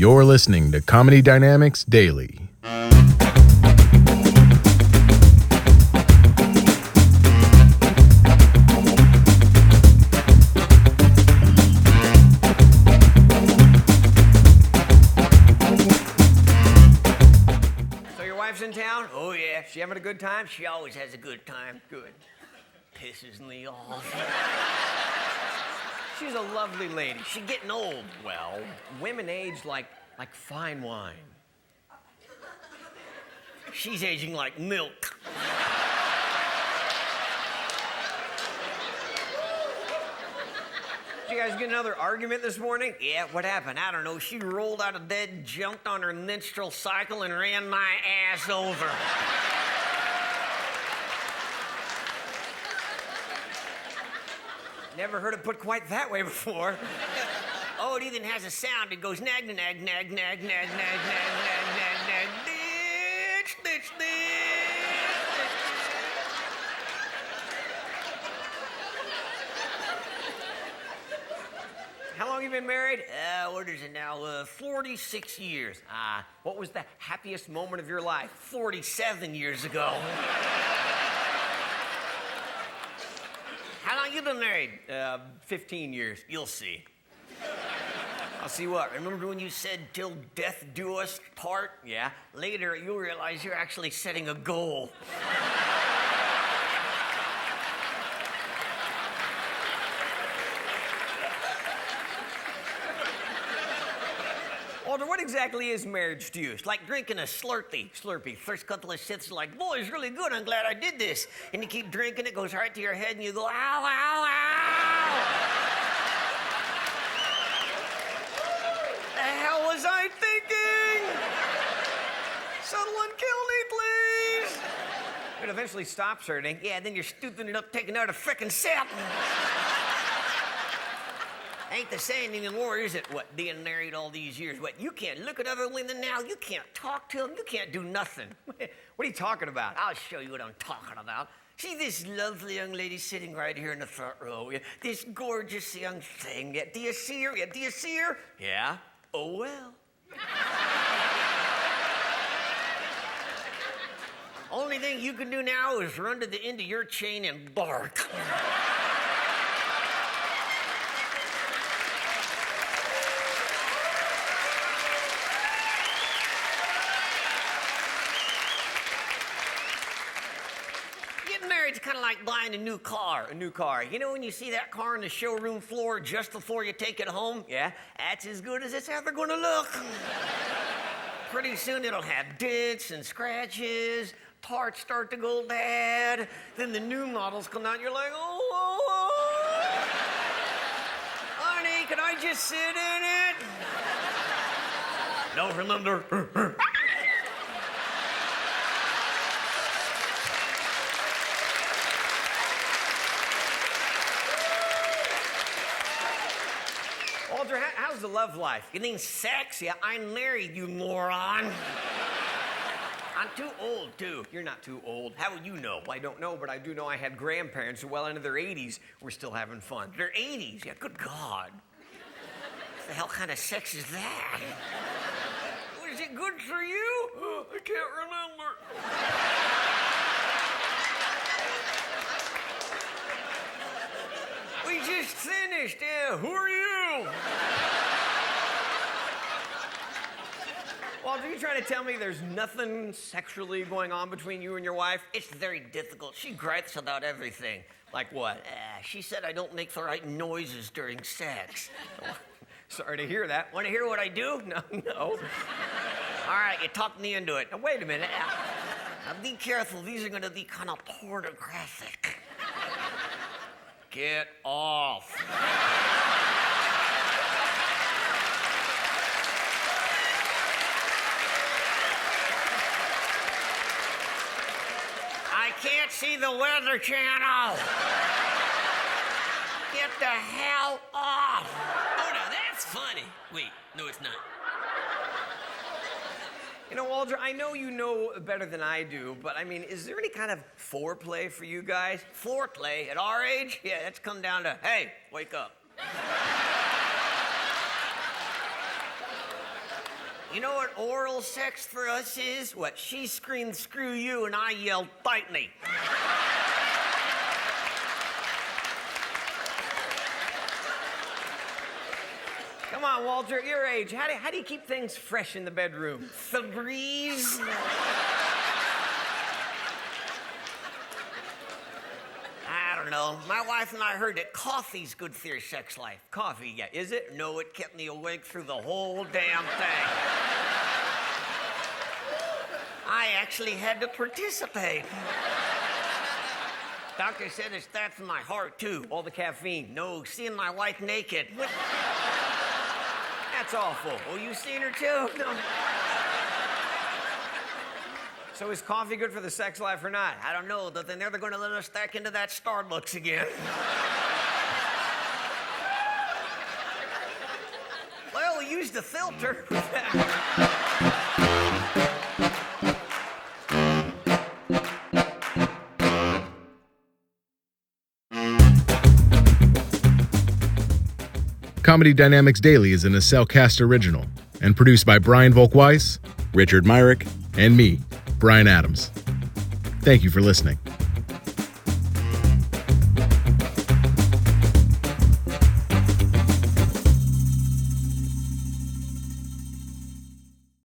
You're listening to Comedy Dynamics Daily. So your wife's in town? Oh yeah. She having a good time? She always has a good time. Good. Pisses me off. She's a lovely lady. She's getting old. Well, women age like like fine wine. She's aging like milk. Did you guys get another argument this morning? Yeah, what happened? I don't know. She rolled out of bed, jumped on her menstrual cycle, and ran my ass over. Never heard it put quite that way before. Oh, it even has a sound. It goes nag, nag, nag, nag, nag, nag, nag, nag, nag, nag, ditch, ditch, ditch. How long you been married? Uh, what is it now? Uh, 46 years. Ah, what was the happiest moment of your life? 47 years ago. How long you been married? Uh, 15 years. You'll see. See what. Remember when you said till death do us part? Yeah. Later, you'll realize you're actually setting a goal. Walter, what exactly is marriage to you? It's like drinking a Slurpee. Slurpee. First couple of sips, like, boy, it's really good. I'm glad I did this. And you keep drinking, it goes right to your head, and you go, ow, ow, ow. The hell was I thinking? Someone kill me, please. It eventually stops hurting. Yeah, then you're stooping it up, taking out a frickin' sip. Ain't the same anymore, is it? What, being married all these years? What, you can't look at other women now? You can't talk to them? You can't do nothing. what are you talking about? I'll show you what I'm talking about. See this lovely young lady sitting right here in the front row? This gorgeous young thing. Do you see her? Do you see her? Yeah. Oh, well. Only thing you can do now is run to the end of your chain and bark. Getting married's kind of like buying a new car. A new car. You know when you see that car on the showroom floor just before you take it home? Yeah, that's as good as it's ever going to look. Pretty soon it'll have dents and scratches. Parts start to go bad. Then the new models come out. And you're like, oh, oh, oh. honey, can I just sit in it? No, remember. How, how's the love life? You think sex? Yeah, I'm married, you moron. I'm too old, too. You're not too old. How would you know? Well, I don't know, but I do know I had grandparents who, well into their 80s, were still having fun. They're 80s. Yeah, good God. What the hell kind of sex is that? Was it good for you? Oh, I can't remember. We just finished. Yeah, who are you? Walter, you trying to tell me there's nothing sexually going on between you and your wife? It's very difficult. She gripes about everything. Like what? Uh, she said I don't make the right noises during sex. Sorry to hear that. Want to hear what I do? No, no. All right, you talked me into it. Now, wait a minute. Now be careful. These are going to be kind of pornographic. Get off. I can't see the Weather Channel. Get the hell off. Oh, now that's funny. Wait, no, it's not. You know, Walter, I know you know better than I do, but I mean, is there any kind of foreplay for you guys? Foreplay at our age? Yeah, that's come down to, hey, wake up. You know what oral sex for us is? What she screamed, screw you, and I yelled, fight me. Come on, Walter, your age, how do, how do you keep things fresh in the bedroom? Febreze. I don't know. My wife and I heard that coffee's good for your sex life. Coffee, yeah, is it? No, it kept me awake through the whole damn thing. I actually had to participate. Doctor said it's starts in my heart, too. All the caffeine. No, seeing my wife naked. That's awful. Oh, you seen her, too? No. So is coffee good for the sex life or not? I don't know, but then they're going to let us back into that Starbucks again. well, we used the filter. Comedy Dynamics Daily is an Cast original and produced by Brian Volkweiss, Richard Myrick, and me, Brian Adams. Thank you for listening.